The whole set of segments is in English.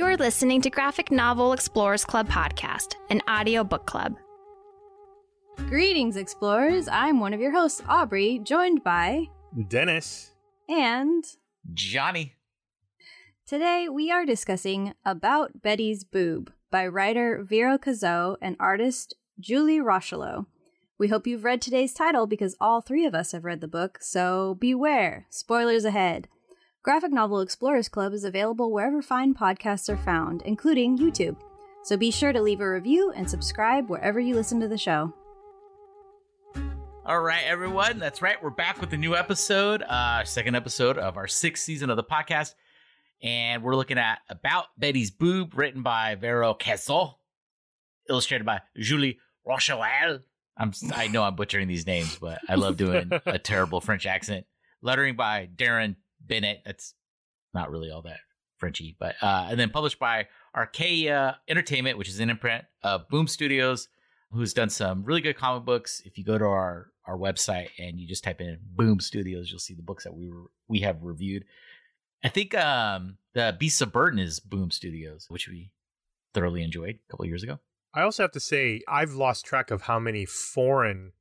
You're listening to Graphic Novel Explorers Club podcast, an audio book club. Greetings, explorers. I'm one of your hosts, Aubrey, joined by Dennis. and Johnny. today we are discussing About Betty's Boob by writer Vero Cazot and artist Julie Rocheleau. We hope you've read today's title because all three of us have read the book, so beware. Spoilers ahead. Graphic Novel Explorers Club is available wherever fine podcasts are found, including YouTube. So be sure to leave a review and subscribe wherever you listen to the show. All right, everyone. That's right. We're back with a new episode, uh, second episode of our sixth season of the podcast. And we're looking at About Betty's Boob, written by Vero Cazot, illustrated by Julie Rochelle. I'm, I know I'm butchering these names, but I love doing a terrible French accent. Lettering by Deron Bennett. That's not really all that Frenchy, but uh, and then published by Archaia Entertainment, which is an imprint of Boom Studios, who's done some really good comic books. If you go to our our website and you just type in Boom Studios, you'll see the books that we were we have reviewed. I think um, the Beasts of Burden is Boom Studios, which we thoroughly enjoyed a couple years ago. I also have to say, I've lost track of how many foreign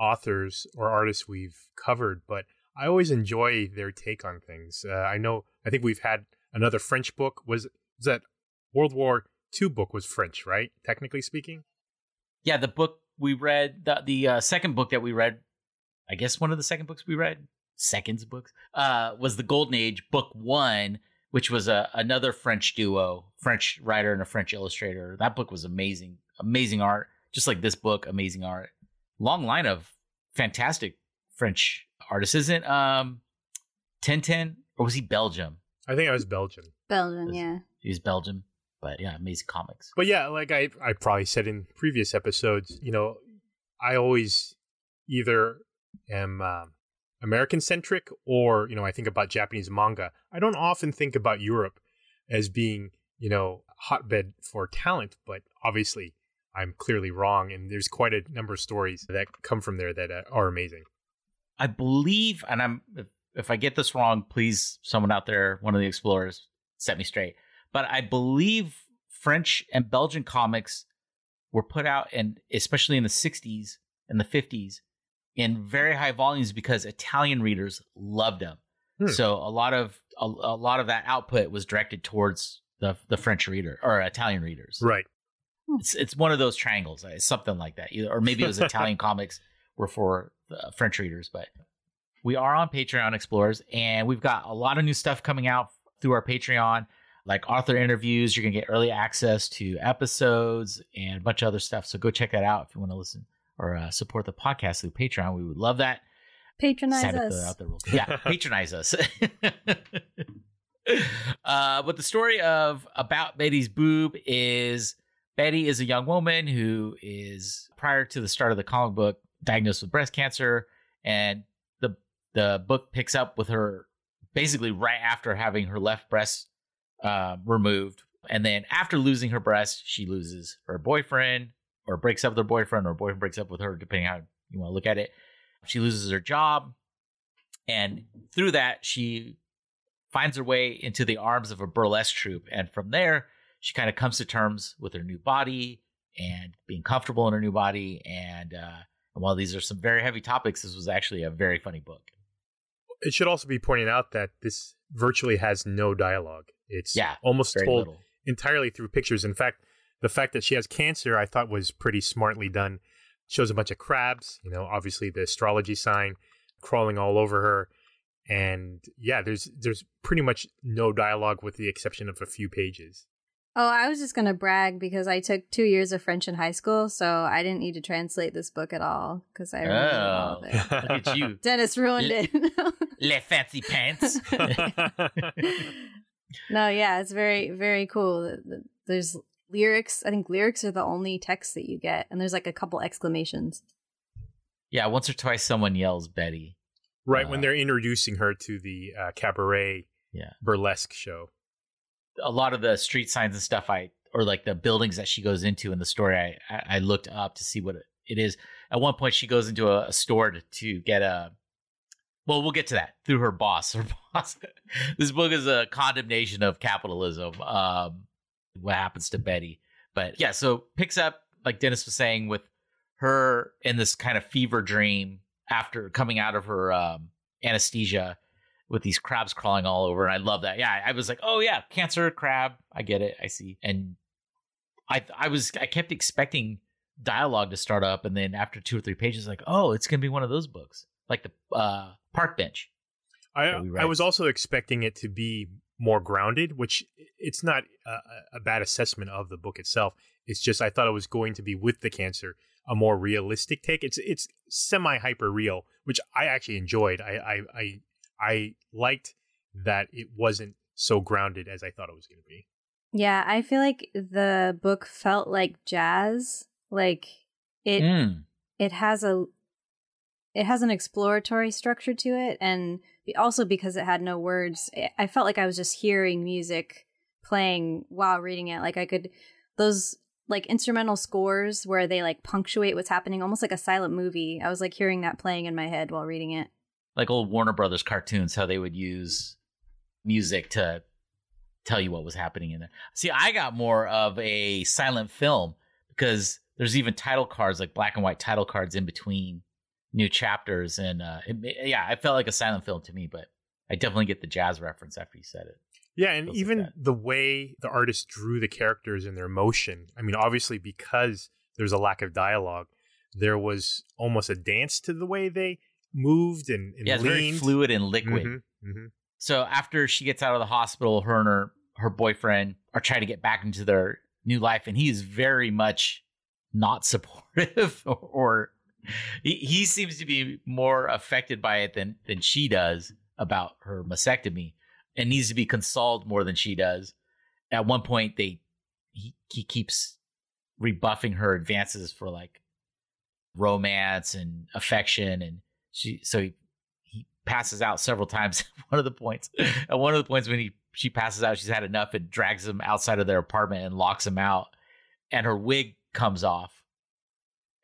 authors or artists we've covered, but I always enjoy their take on things. Uh, I know, I think we've had another French book. Was, was that World War II book was French, right? Technically speaking? Yeah, the book we read, the the uh, second book that we read, I guess one of the second books we read, seconds books, uh, was the Golden Age book one, which was a another French duo, French writer and a French illustrator. That book was amazing, amazing art, just like this book, amazing art. Long line of fantastic French artists. Isn't um Tintin or was he Belgium? I think I was Belgium. Belgium, Is- yeah. He was Belgium, but yeah, amazing comics. But yeah, like I, I probably said in previous episodes, you know, I always either am um, American centric or, you know, I think about Japanese manga. I don't often think about Europe as being, you know, hotbed for talent, but obviously I'm clearly wrong. And there's quite a number of stories that come from there that uh, are amazing. I believe, and I'm if, if I get this wrong, please someone out there, one of the explorers, set me straight. But I believe French and Belgian comics were put out, and especially in the '60s and the '50s, in very high volumes because Italian readers loved them. Hmm. So a lot of a, a lot of that output was directed towards the the French reader or Italian readers. Right. It's it's one of those triangles, uh, something like that. Or maybe it was Italian comics were for uh, French readers, but we are on Patreon Explorers, and we've got a lot of new stuff coming out through our Patreon, like author interviews. You're gonna get early access to episodes and a bunch of other stuff. So go check that out if you want to listen or uh, support the podcast through Patreon. We would love that. Patronize Sad to throw us. out the rules. Yeah, patronize us. uh, but the story of about Betty's boob is Betty is a young woman who is prior to the start of the comic book diagnosed with breast cancer, and the the book picks up with her basically right after having her left breast uh, removed, and then after losing her breast, she loses her boyfriend or breaks up with her boyfriend, or boyfriend breaks up with her, depending how you want to look at it. She loses her job, and through that, she finds her way into the arms of a burlesque troupe, and from there, she kind of comes to terms with her new body and being comfortable in her new body. And, uh, and while these are some very heavy topics, this was actually a very funny book. It should also be pointed out that this virtually has no dialogue. It's Yeah, almost told little. entirely through pictures. In fact, the fact that she has cancer, I thought was pretty smartly done. Shows a bunch of crabs, you know, obviously the astrology sign crawling all over her. And yeah, there's there's pretty much no dialogue with the exception of a few pages. Oh, I was just going to brag because I took two years of French in high school, so I didn't need to translate this book at all because I remember all of Oh, it. look at you. Dennis ruined it. le fancy pants. no, yeah, it's very, very cool. Th- th- There's lyrics. I think lyrics are the only text that you get, and there's like a couple exclamations. yeah, once or twice someone yells Betty. right when Uh, they're introducing her to the uh, cabaret Yeah. burlesque show. A lot of the street signs and stuff I or like the buildings that she goes into in the story I I looked up to see what it is. At one point she goes into a, a store to, to get a well, we'll get to that through her boss. Her boss. this book is a condemnation of capitalism. Um, what happens to Betty. But yeah, so picks up like Dennis was saying with her in this kind of fever dream after coming out of her um, anesthesia with these crabs crawling all over. And I love that. Yeah, I was like, oh yeah, cancer crab. I get it. I see. And I I was I kept expecting dialogue to start up, and then after two or three pages, like, oh, it's gonna be one of those books, like the uh, Park Bench. I I was also expecting it to be more grounded, which it's not a, a bad assessment of the book itself. It's just I thought it was going to be with the cancer a more realistic take. It's it's semi hyper real, which I actually enjoyed. I, I I I liked that it wasn't so grounded as I thought it was going to be. Yeah, I feel like the book felt like jazz. Like it Mm. it has a it has an exploratory structure to it and also because it had no words I- i felt like i was just hearing music playing while reading it like i could those like instrumental scores where they like punctuate what's happening almost like a silent movie i was like hearing that playing in my head while reading it Like old Warner Brothers cartoons, how they would use music to tell you what was happening in there. See, I got more of a silent film because there's even title cards, like black and white title cards in between new chapters. And uh, it, yeah, it felt like a silent film to me, but I definitely get the jazz reference after you said it. Yeah, and Feels even that. the way the artist drew the characters and their emotion. I mean, obviously because there's a lack of dialogue, there was almost a dance to the way they moved and, and yeah, it's very fluid and liquid. Mhm, mhm. So after she gets out of the hospital, her and her, her boyfriend are trying to get back into their new life, and he is very much not supportive, or, or he, he seems to be more affected by it than than she does about her mastectomy, and needs to be consoled more than she does. At one point, they he he keeps rebuffing her advances for like romance and affection, and she so he he passes out several times. one of the points, at one of the points when he she passes out, she's had enough and drags him outside of their apartment and locks him out. And her wig comes off,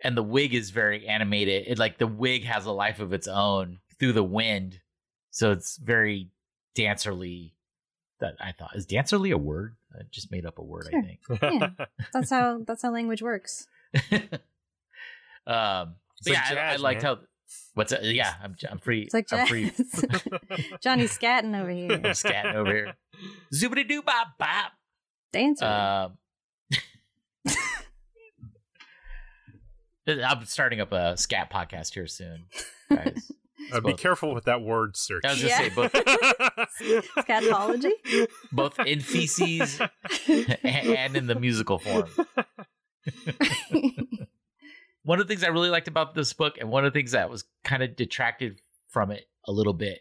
and the wig is very animated. It like the wig has a life of its own through the wind, so it's very dancerly. That I thought is dancerly a word? I just made up a word. Sure. I think. Yeah. that's how that's how language works um, It's but like yeah, I, I liked man. how. What's that? Yeah, I'm I'm free. it's like I'm free. jazz. johnny scatting over I'm here scatting over here. Zoobity doo bop bop. dancer Um, I'm starting up a scat podcast here soon, guys. Uh, be careful with that word search. I was gonna Yeah. say both, scatology both in feces and in the musical form. One of the things I really liked about this book, and one of the things that was kind of detracted from it a little bit,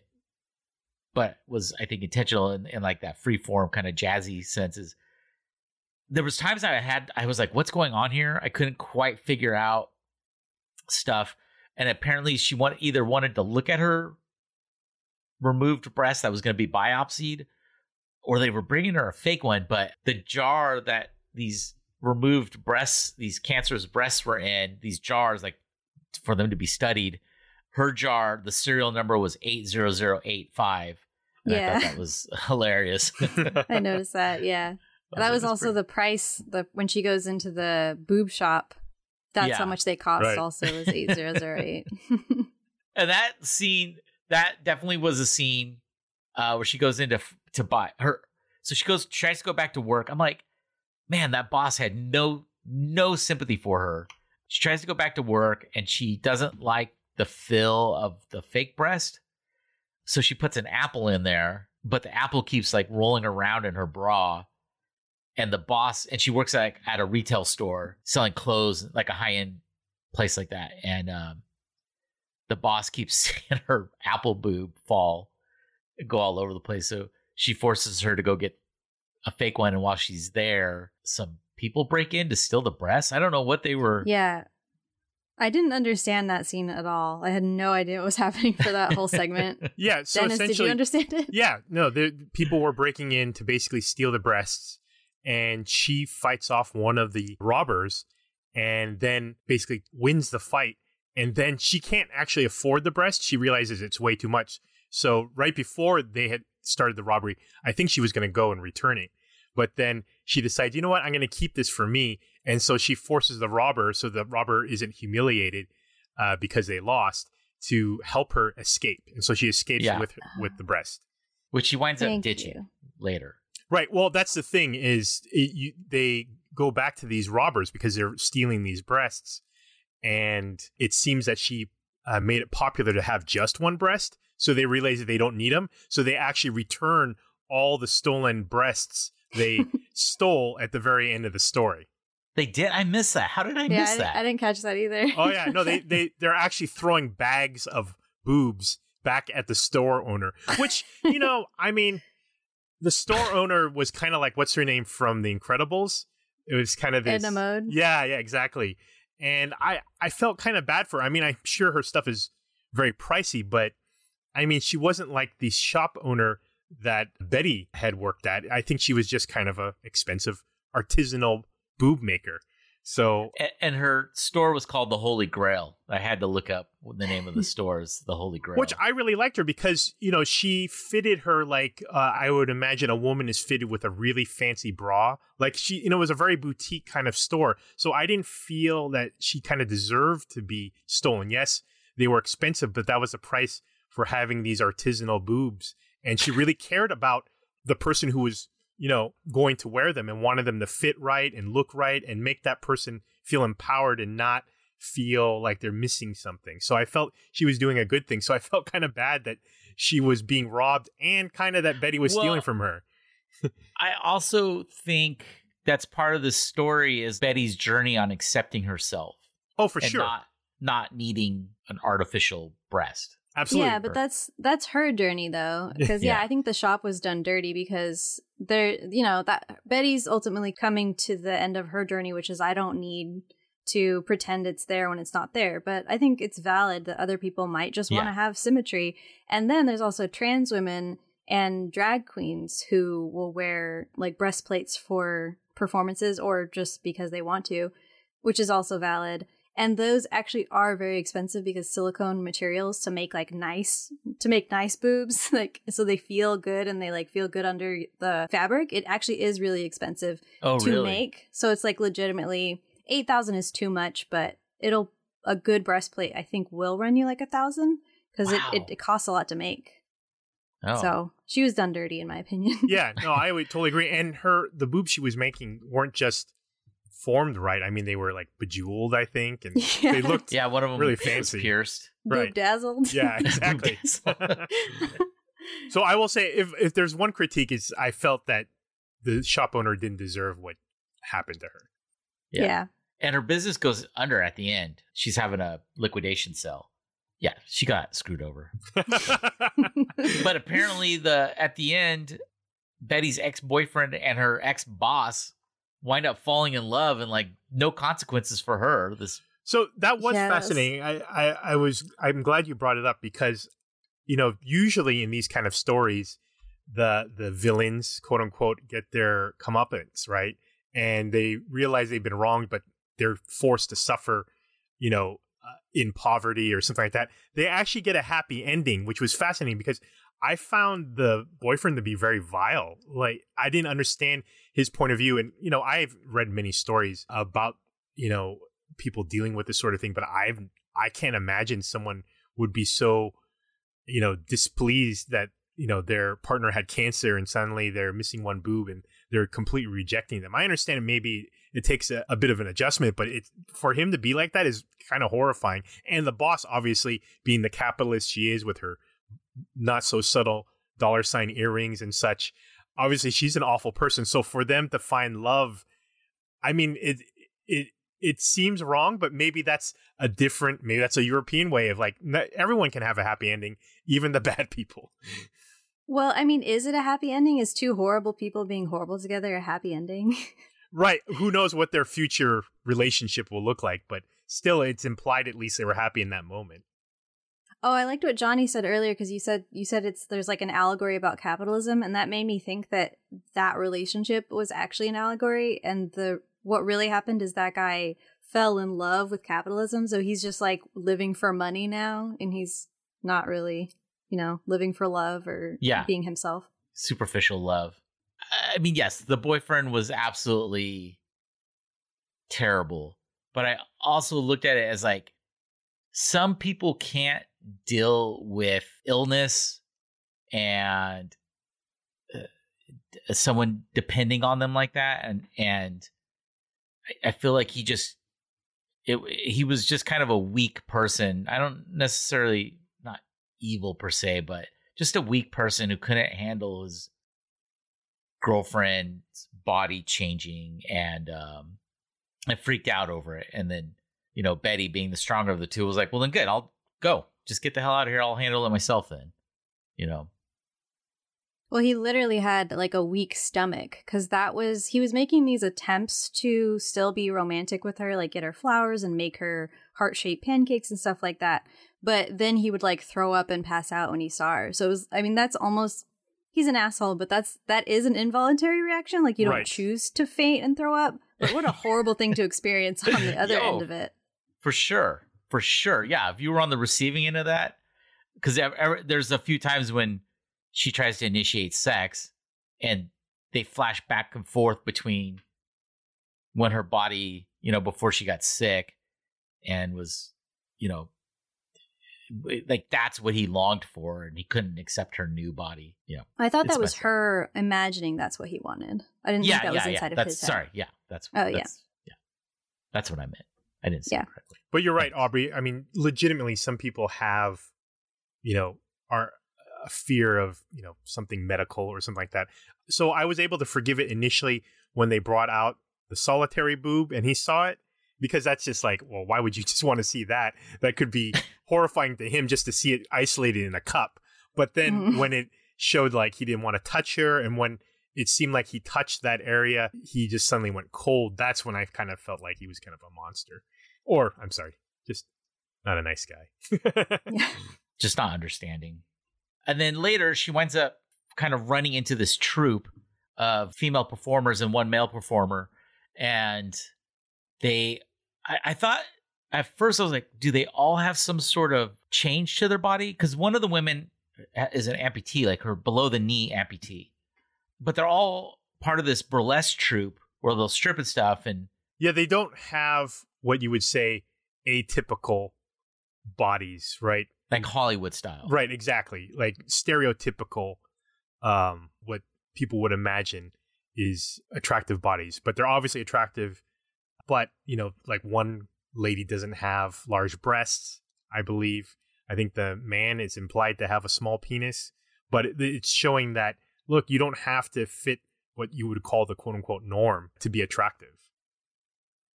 but was I think intentional in, in like that free form kind of jazzy sense is there was times I had I was like, what's going on here? I couldn't quite figure out stuff. And apparently she want, either wanted to look at her removed breast that was going to be biopsied, or they were bringing her a fake one. But the jar that these removed breasts, these cancerous breasts were in, these jars, like for them to be studied, her jar, the serial number was 80085. And I Yeah. thought that was hilarious. i noticed that yeah that was also the price the when she goes into the boob shop that's Yeah. how much they cost Right. also was 8008 and that scene that definitely was a scene uh where she goes into f- to buy her so she goes tries to go back to work i'm like man that boss had no no sympathy for her. She tries to go back to work and she doesn't like the fill of the fake breast. So she puts an apple in there but the apple keeps like rolling around in her bra. And the boss and she works like at a retail store selling clothes like a high-end place like that. And um the boss keeps seeing her apple boob fall go all over the place. So she forces her to go get a fake one and while she's there some people break in to steal the breasts. i don't know what they were yeah i didn't understand that scene at all i had no idea what was happening for that whole segment yeah, so dennis did you understand it yeah, no, the people were breaking in to basically steal the breasts, and she fights off one of the robbers, and then basically wins the fight. And then she can't actually afford the breast. She realizes it's way too much. So right before they had started the robbery, I think she was going to go and return it, but then she decides, you know what, I'm going to keep this for me. And so she forces the robber, so the robber isn't humiliated uh, because they lost, to help her escape. And so she escapes Yeah. with with the breast. which she winds up Thank ditching you. later. Right. Well, that's the thing is it, you, they go back to these robbers because they're stealing these breasts, and it seems that she uh, made it popular to have just one breast. So they realize that they don't need them. So they actually return all the stolen breasts they stole at the very end of the story. They did. I missed that. How did I yeah, miss I, that? I didn't catch that either. Oh yeah, no, they they they're actually throwing bags of boobs back at the store owner, which you know, I mean, the store owner was kind of like what's her name from The Incredibles. It was kind of this. Edna Mode. Yeah, yeah, exactly. And I I felt kind of bad for her. I mean, I'm sure her stuff is very pricey, but I mean, she wasn't like the shop owner that Betty had worked at. I think she was just kind of a expensive artisanal boob maker. So A- and her store was called the Holy Grail. I had to look up the name of the store is the Holy Grail. Which I really liked her because, you know, she fitted her like uh, I would imagine a woman is fitted with a really fancy bra. Like she, you know, it was a very boutique kind of store. So I didn't feel that she kind of deserved to be stolen. Yes, they were expensive, but that was the price for having these artisanal boobs. And she really cared about the person who was, you know, going to wear them and wanted them to fit right and look right and make that person feel empowered and not feel like they're missing something. So I felt she was doing a good thing. So I felt kind of bad that she was being robbed and kind of that Betty was Well- stealing from her. I also think that's part of the story is Betty's journey on accepting herself Oh, for and sure. not not needing an artificial breast. Absolutely. Yeah, but that's that's her journey though, because yeah, Yeah. I think the shop was done dirty because there, you know, that Betty's ultimately coming to the end of her journey, which is I don't need to pretend it's there when it's not there. But I think it's valid that other people might just want to have symmetry. And then there's also trans women and drag queens who will wear like breastplates for performances or just because they want to, which is also valid. And those actually are very expensive because silicone materials to make like nice to make nice boobs, like so they feel good and they like feel good under the fabric. It actually is really expensive Oh, to really? make. So it's like legitimately eight thousand is too much, but it'll a good breastplate I think will run you like a thousand because Wow. it, it it costs a lot to make. oh. So she was done dirty in my opinion. yeah, no, I would totally agree. And her the boobs she was making weren't just formed right. I mean, they were like bejeweled, I think, and Yeah. they looked yeah, one of them really was fancy. pierced. right. Dazzled. Yeah, exactly. so I will say if if there's one critique is I felt that the shop owner didn't deserve what happened to her. Yeah. yeah. and her business goes under at the end. She's having a liquidation sale. Yeah, she got screwed over. But apparently, the at the end, Betty's ex boyfriend and her ex boss wind up falling in love, and like no consequences for her. This So that was Yes. fascinating. I, I, I was I'm glad you brought it up because you know usually in these kind of stories the the villains quote unquote get their comeuppance right and they realize they've been wronged but they're forced to suffer you know uh, in poverty or something like that. They actually get a happy ending, which was fascinating because I found the boyfriend to be very vile. Like I didn't understand his point of view, and you know I've read many stories about you know people dealing with this sort of thing, but I've I can't imagine someone would be so you know displeased that you know their partner had cancer and suddenly they're missing one boob and they're completely rejecting them. I understand maybe it takes a, a bit of an adjustment, but it for him to be like that is kind of horrifying. And the boss, obviously, being the capitalist she is with her not so subtle dollar sign earrings and such, obviously she's an awful person. So for them to find love, I mean, it it it seems wrong, but maybe that's a different, maybe that's a European way of like everyone can have a happy ending, even the bad people. Well, I mean, is it a happy ending? Is two horrible people being horrible together a happy ending? Right. Who knows what their future relationship will look like, but still it's implied at least they were happy in that moment. Oh, I liked what Johnny said earlier because you said you said it's there's like an allegory about capitalism, and that made me think that that relationship was actually an allegory, and the what really happened is that guy fell in love with capitalism, so he's just like living for money now, and he's not really, you know, living for love or Yeah. being himself. superficial love. I mean, yes, the boyfriend was absolutely terrible, but I also looked at it as like some people can't deal with illness and uh, someone depending on them like that and and I, I feel like he just it he was just kind of a weak person. I don't necessarily not evil per se, but just a weak person who couldn't handle his girlfriend's body changing and um I freaked out over it. And then, you know, Betty being the stronger of the two was like, well then good, I'll go. Just get the hell out of here. I'll handle it myself then. You know. Well, he literally had like a weak stomach because that was, he was making these attempts to still be romantic with her, like get her flowers and make her heart shaped pancakes and stuff like that. But then he would like throw up and pass out when he saw her. So it was, I mean, that's almost, he's an asshole, but that's, that is an involuntary reaction. Like you don't Right. choose to faint and throw up. But what a horrible thing to experience on the other Yo. end of it. For sure. For sure. Yeah. If you were on the receiving end of that, because there's a few times when she tries to initiate sex and they flash back and forth between when her body, you know, before she got sick and was, you know, like that's what he longed for and he couldn't accept her new body. You know. I thought that was her imagining that's what he wanted. I didn't yeah, think that yeah, was inside yeah. of That's his head. sorry. Yeah. That's Oh, yeah. yeah. That's what I meant. I didn't say Yeah. it correctly. But you're right, Aubrey. I mean, legitimately, some people have, you know, are a fear of you know something medical or something like that. So I was able to forgive it initially when they brought out the solitary boob and he saw it because that's just like, well, why would you just want to see that? That could be horrifying to him just to see it isolated in a cup. But then Mhm. when it showed like he didn't want to touch her and when it seemed like he touched that area, he just suddenly went cold. That's when I kind of felt like he was kind of a monster. Or, I'm sorry, just not a nice guy. Just not understanding. And then later, she winds up kind of running into this troupe of female performers and one male performer. And they, I, I thought at first, I was like, do they all have some sort of change to their body? Because one of the women uh, is an amputee, like her below the knee amputee. But they're all part of this burlesque troupe where they'll strip and stuff. And yeah, they don't have what you would say atypical bodies, right? like Hollywood style. Right, exactly. Like stereotypical, um, what people would imagine is attractive bodies, but they're obviously attractive. But you know, like one lady doesn't have large breasts, I believe. I think the man is implied to have a small penis, but it's showing that look, you don't have to fit what you would call the quote unquote norm to be attractive.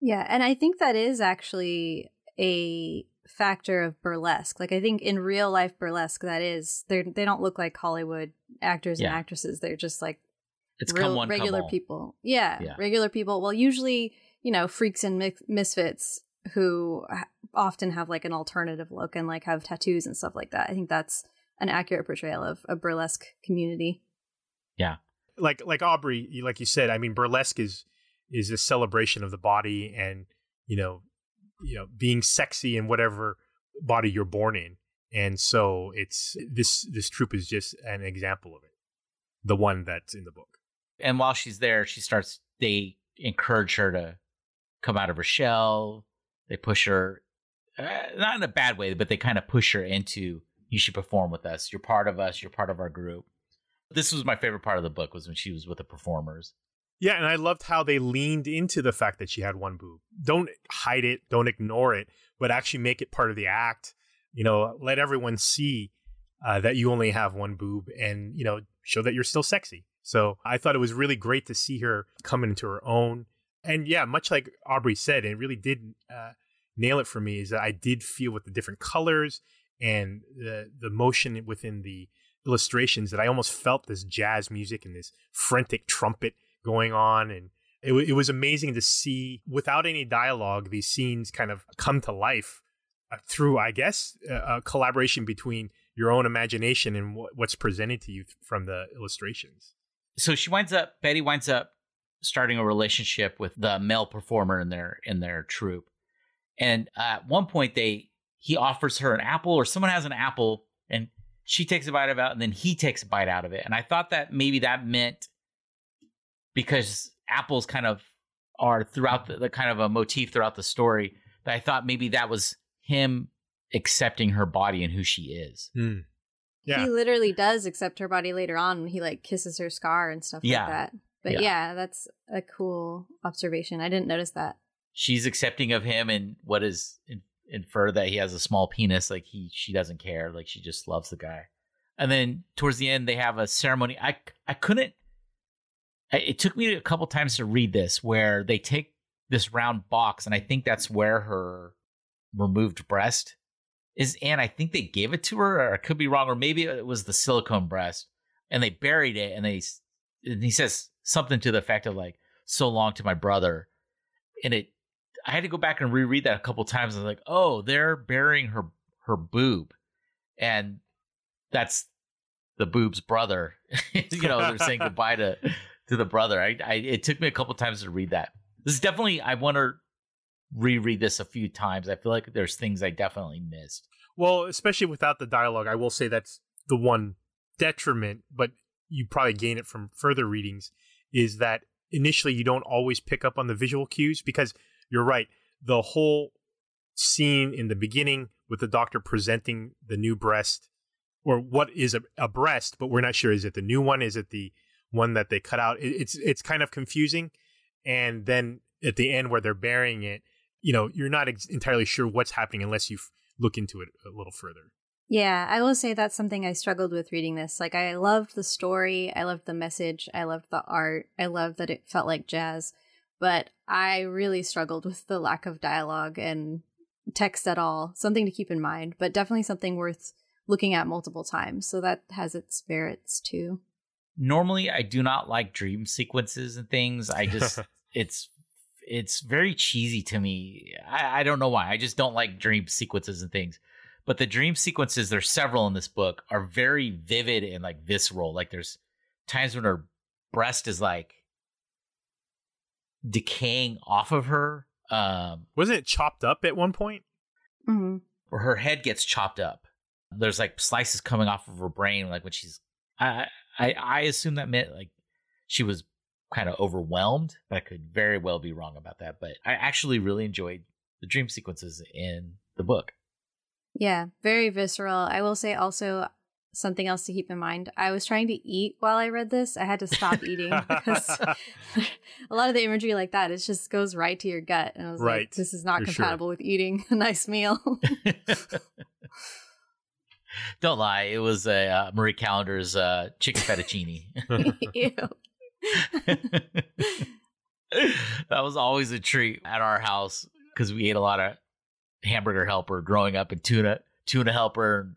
Yeah, and I think that is actually a factor of burlesque. Like I think in real life burlesque that is they they don't look like Hollywood actors Yeah. and actresses. They're just like It's real, come one, regular all. people. Yeah, Yeah. regular people. Well, usually, you know, freaks and mi- misfits who often have like an alternative look and like have tattoos and stuff like that. I think that's an accurate portrayal of a burlesque community. Yeah. Like like Aubrey, like you said, I mean, burlesque is is a celebration of the body and you know, you know, being sexy in whatever body you're born in, and so it's this this troop is just an example of it, the one that's in the book. and while she's there, she starts. They encourage her to come out of her shell. They push her, uh, not in a bad way, but they kind of push her into. You should perform with us. You're part of us. You're part of our group. This was my favorite part of the book was when she was with the performers. Yeah, and I loved how they leaned into the fact that she had one boob. Don't hide it, don't ignore it, but actually make it part of the act. You know, let everyone see uh, that you only have one boob, and you know, show that you're still sexy. So I thought it was really great to see her come into her own. And yeah, much like Aubrey said, it really did uh, nail it for me. Is that I did feel with the different colors and the the motion within the illustrations that I almost felt this jazz music and this frantic trumpet going on and it, it was amazing to see without any dialogue these scenes kind of come to life uh, through i guess a, a collaboration between your own imagination and what, what's presented to you from the illustrations So she winds up. Betty winds up starting a relationship with the male performer in their in their troupe, and uh, at one point they he offers her an apple or someone has an apple and she takes a bite of it and then he takes a bite out of it and i thought that maybe that meant because apples kind of are throughout the, the kind of a motif throughout the story that I thought maybe that was him accepting her body and who she is. Hmm. Yeah. He literally does accept her body later on when he like kisses her scar and stuff Yeah. like that. But Yeah. yeah. that's a cool observation. I didn't notice that. She's accepting of him and what is in, infer that he has a small penis. Like he, she doesn't care. Like she just loves the guy. And then towards the end, they have a ceremony. I, I couldn't. It took me a couple times to read this, where they take this round box, and I think that's where her removed breast is. And I think they gave it to her, or I could be wrong, or maybe it was the silicone breast, and they buried it. And they, and he says something to the effect of like, "So long to my brother," and it. I had to go back and reread that a couple times. I was like, "Oh, they're burying her her boob," and that's the boob's brother. you know, they're saying goodbye to to the brother. I, I it took me a couple times to read that. This is definitely I want to reread this a few times. I feel like there's things I definitely missed. Well, especially without the dialogue, I will say that's the one detriment, but you probably gain it from further readings, is that initially you don't always pick up on the visual cues because you're right. The whole scene in the beginning with the doctor presenting the new breast, or what is a, a breast, but we're not sure is it the new one? Is it the one that they cut out? It, it's it's kind of confusing. And then at the end where they're burying it, you know, you're not ex- entirely sure what's happening unless you f- look into it a little further. Yeah, I will say that's something I struggled with reading this. Like, I loved the story, I loved the message, I loved the art, I loved that it felt like jazz, but I really struggled with the lack of dialogue and text at all. Something to keep in mind, but definitely something worth looking at multiple times. So that has its merits too. Normally, I do not like dream sequences and things. I just it's it's very cheesy to me. I, I don't know why. I just don't like dream sequences and things. But the dream sequences, there's several in this book, are very vivid and like visceral. Like there's times when her breast is like decaying off of her, um, Wasn't it chopped up at one point? Mm-hmm. or her head gets chopped up. There's like slices coming off of her brain, like when she's. I I I assume that meant like she was kind of overwhelmed, but I could very well be wrong about that. But I actually really enjoyed the dream sequences in the book. Yeah, very visceral. I will say also something else to keep in mind. I was trying to eat while I read this. I had to stop eating because a lot of the imagery like that it just goes right to your gut, and I was Right, like, "This is not for sure. compatible with eating a nice meal." Don't lie, it was a uh, Marie Callender's uh, chicken fettuccine. That was always a treat at our house because we ate a lot of hamburger helper growing up and tuna tuna helper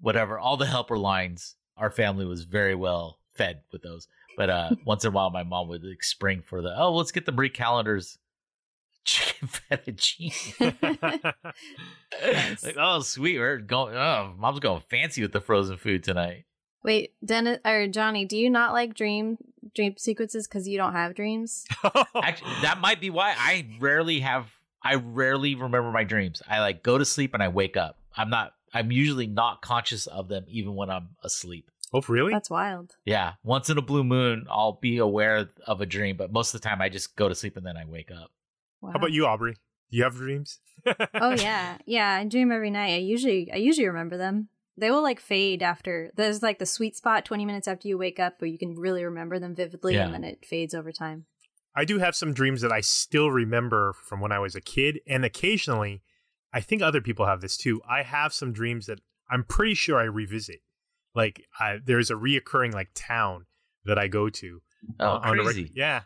whatever all the helper lines. Our family was very well fed with those. But uh once in a while my mom would like spring for the oh let's get the Marie calendars chicken fettuccine Nice. like oh sweet we're going oh mom's going fancy with the frozen food tonight Wait, Dennis or Johnny, do you not like dream dream sequences because you don't have dreams? Actually, that might be why I rarely have. I rarely remember my dreams. I like go to sleep and I wake up. I'm not. I'm usually not conscious of them even when I'm asleep. oh, really? That's wild. Yeah, once in a blue moon, I'll be aware of a dream, but most of the time I just go to sleep and then I wake up. Wow. How about you, Aubrey? Do you have dreams? oh yeah, yeah. I dream every night. I usually, I usually remember them. They will like fade after. There's like the sweet spot, twenty minutes after you wake up, where you can really remember them vividly, Yeah. and then it fades over time. I do have some dreams that I still remember from when I was a kid, and occasionally, I think other people have this too. I have some dreams that I'm pretty sure I revisit. Like I, there's a reoccurring like town that I go to. Oh, uh, on a crazy! yeah,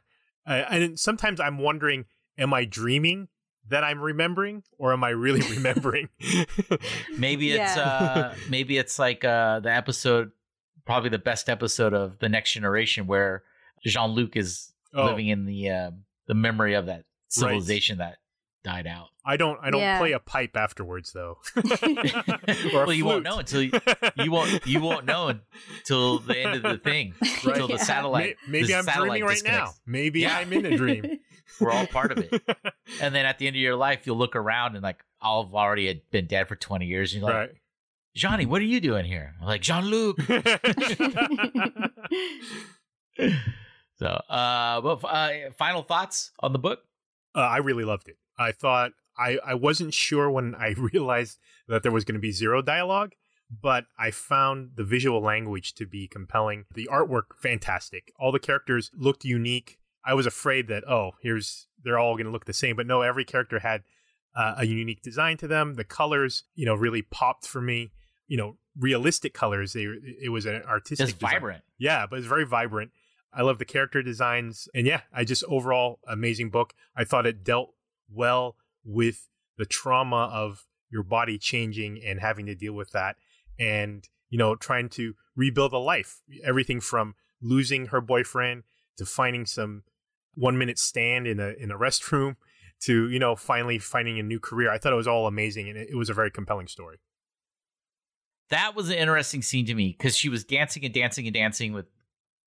uh, and sometimes I'm wondering, am I dreaming that I'm remembering, or am I really remembering? Maybe it's uh maybe it's like uh the episode, probably the best episode of the Next Generation, where Jean Luc is Oh. living in the uh, the memory of that civilization that died out. I don't. I don't Yeah. play a pipe afterwards though. Or a well, you won't know until you, you won't you won't know until the end of the thing. Right. Until the satellite. May- Maybe the I'm satellite dreaming right now. Maybe Yeah. I'm in a dream. We're all part of it. And then at the end of your life, you'll look around and like have already had been dead for twenty years. And you're like, right. Johnny, what are you doing here? I'm like Jean Luc. So, uh, well, uh, final thoughts on the book? Uh, I really loved it. I thought I, I wasn't sure when I realized that there was going to be zero dialogue, but I found the visual language to be compelling. The artwork fantastic. All the characters looked unique. I was afraid that oh, here's they're all going to look the same, but no, every character had uh, a unique design to them. The colors, you know, really popped for me. You know, realistic colors. They it was an artistic. It's vibrant. Yeah, but it's very vibrant. I love the character designs, and yeah, I just overall amazing book. I thought it dealt well with the trauma of your body changing and having to deal with that, and you know, trying to rebuild a life. Everything from losing her boyfriend to finding some one minute stand in a in a restroom to you know finally finding a new career. I thought it was all amazing, and it, it was a very compelling story. That was an interesting scene to me because she was dancing and dancing and dancing with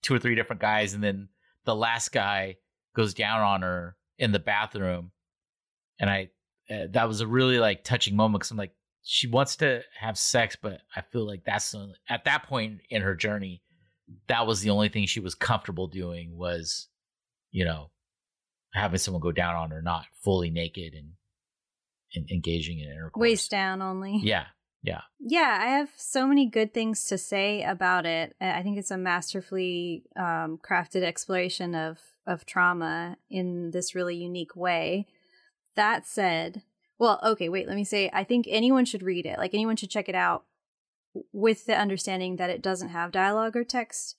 two or three different guys, and then the last guy goes down on her in the bathroom, and I uh, that was a really like touching moment because I'm like she wants to have sex, but I feel like that's at that point in her journey, that was the only thing she was comfortable doing was, you know, having someone go down on her, not fully naked and, and engaging in intercourse. Waist down only. Yeah, yeah. Yeah, I have so many good things to say about it. I think it's a masterfully um, crafted exploration of of trauma in this really unique way. That said, well, okay, wait, let me say I think anyone should read it. Like anyone should check it out with the understanding that it doesn't have dialogue or text.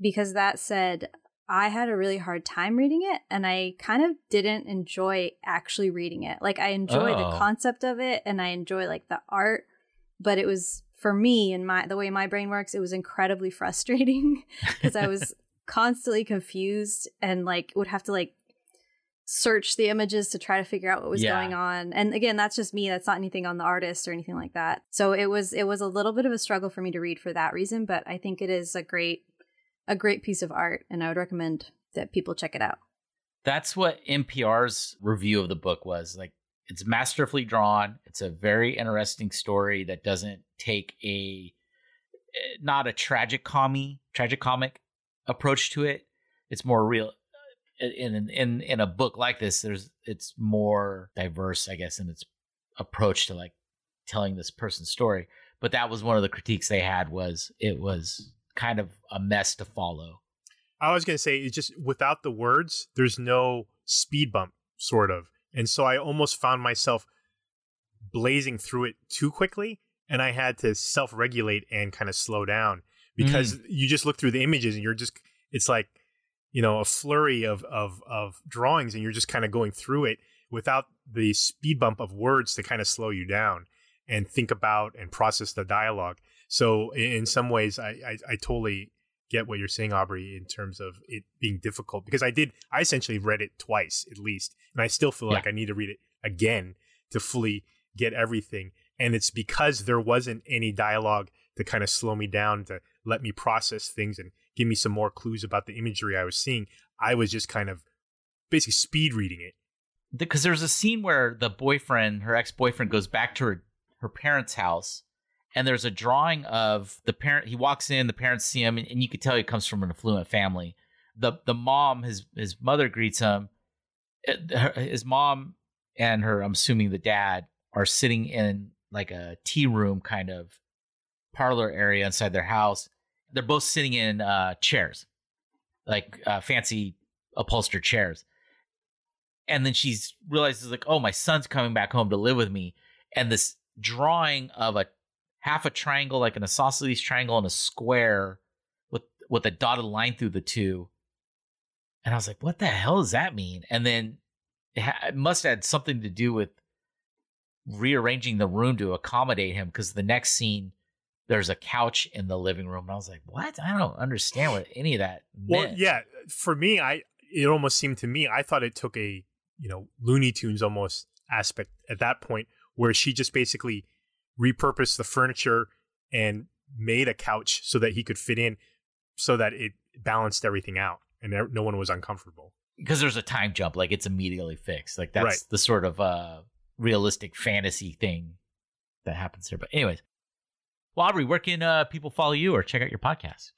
Because that said, I had a really hard time reading it and I kind of didn't enjoy actually reading it. Like I enjoy Oh. the concept of it and I enjoy like the art, but it was for me and my the way my brain works, it was incredibly frustrating because I was constantly confused and like would have to like search the images to try to figure out what was Yeah. going on. And again, that's just me. That's not anything on the artist or anything like that. So it was it was a little bit of a struggle for me to read for that reason, but I think it is a great a great piece of art and I would recommend that people check it out. That's what NPR's review of the book was. Like it's masterfully drawn. It's a very interesting story that doesn't take a eh, not a tragic comic tragic comic approach to it. It's more real in in in a book like this there's it's more diverse I guess in its approach to like telling this person's story. But that was one of the critiques they had was it was kind of a mess to follow. I was going to say it's just without the words, there's no speed bump, sort of. And so I almost found myself blazing through it too quickly. And I had to self regulate and kind of slow down because mm. you just look through the images and you're just, it's like, you know, a flurry of, of, of drawings and you're just kind of going through it without the speed bump of words to kind of slow you down and think about and process the dialogue. So in, some ways, I, I, I totally get what you're saying, Aubrey, in terms of it being difficult because I did, I essentially read it twice at least, and I still feel Yeah. like I need to read it again to fully get everything. And it's because there wasn't any dialogue to kind of slow me down, to let me process things and give me some more clues about the imagery I was seeing. I was just kind of basically speed reading it. because there's a scene where the boyfriend, her ex-boyfriend, goes back to her her parents' house, and there's a drawing of the parent. He walks in, the parents see him, and, and you could tell he comes from an affluent family. the The mom, his his mother, greets him. Uh, His mom and her, I'm assuming the dad, are sitting in like a tea room kind of parlor area inside their house. They're both sitting in uh, chairs, like uh, fancy upholstered chairs and then she's realizes like oh my son's coming back home to live with me and this drawing of a half a triangle like an isosceles triangle and a square with with a dotted line through the two. And i was like what the hell does that mean? And then it, ha- it must have had something to do with rearranging the room to accommodate him because the next scene there's a couch in the living room. And i was like what? I don't understand what any of that Well, yeah, for me, I it almost seemed to me I thought it took a you know Looney Tunes almost aspect at that point where she just basically repurposed the furniture and made a couch so that he could fit in, so that it balanced everything out and no one was uncomfortable. because there's a time jump like it's immediately fixed like that's Right. the sort of uh realistic fantasy thing that happens here but anyways well aubrey where can uh, people follow you or check out your podcast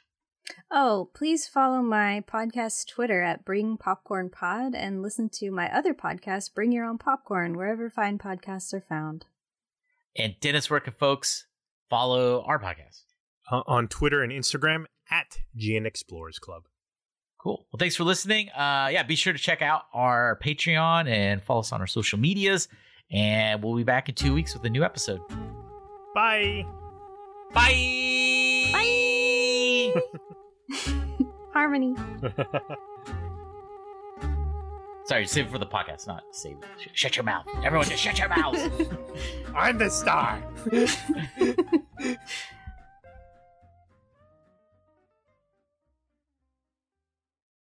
Oh, please follow my podcast Twitter at Bring Popcorn Pod and listen to my other podcast, Bring Your Own Popcorn, wherever fine podcasts are found. And Dennis, where can folks follow our podcast? Uh, on Twitter and Instagram at GN Explorers Club. Cool. Well, thanks for listening. Uh, yeah, be sure to check out our Patreon and follow us on our social medias. And we'll be back in two weeks with a new episode. Bye. Bye. Bye. Harmony. Sorry, save it for the podcast, not save it. Sh- Shut your mouth. Everyone just shut your mouth. I'm the star.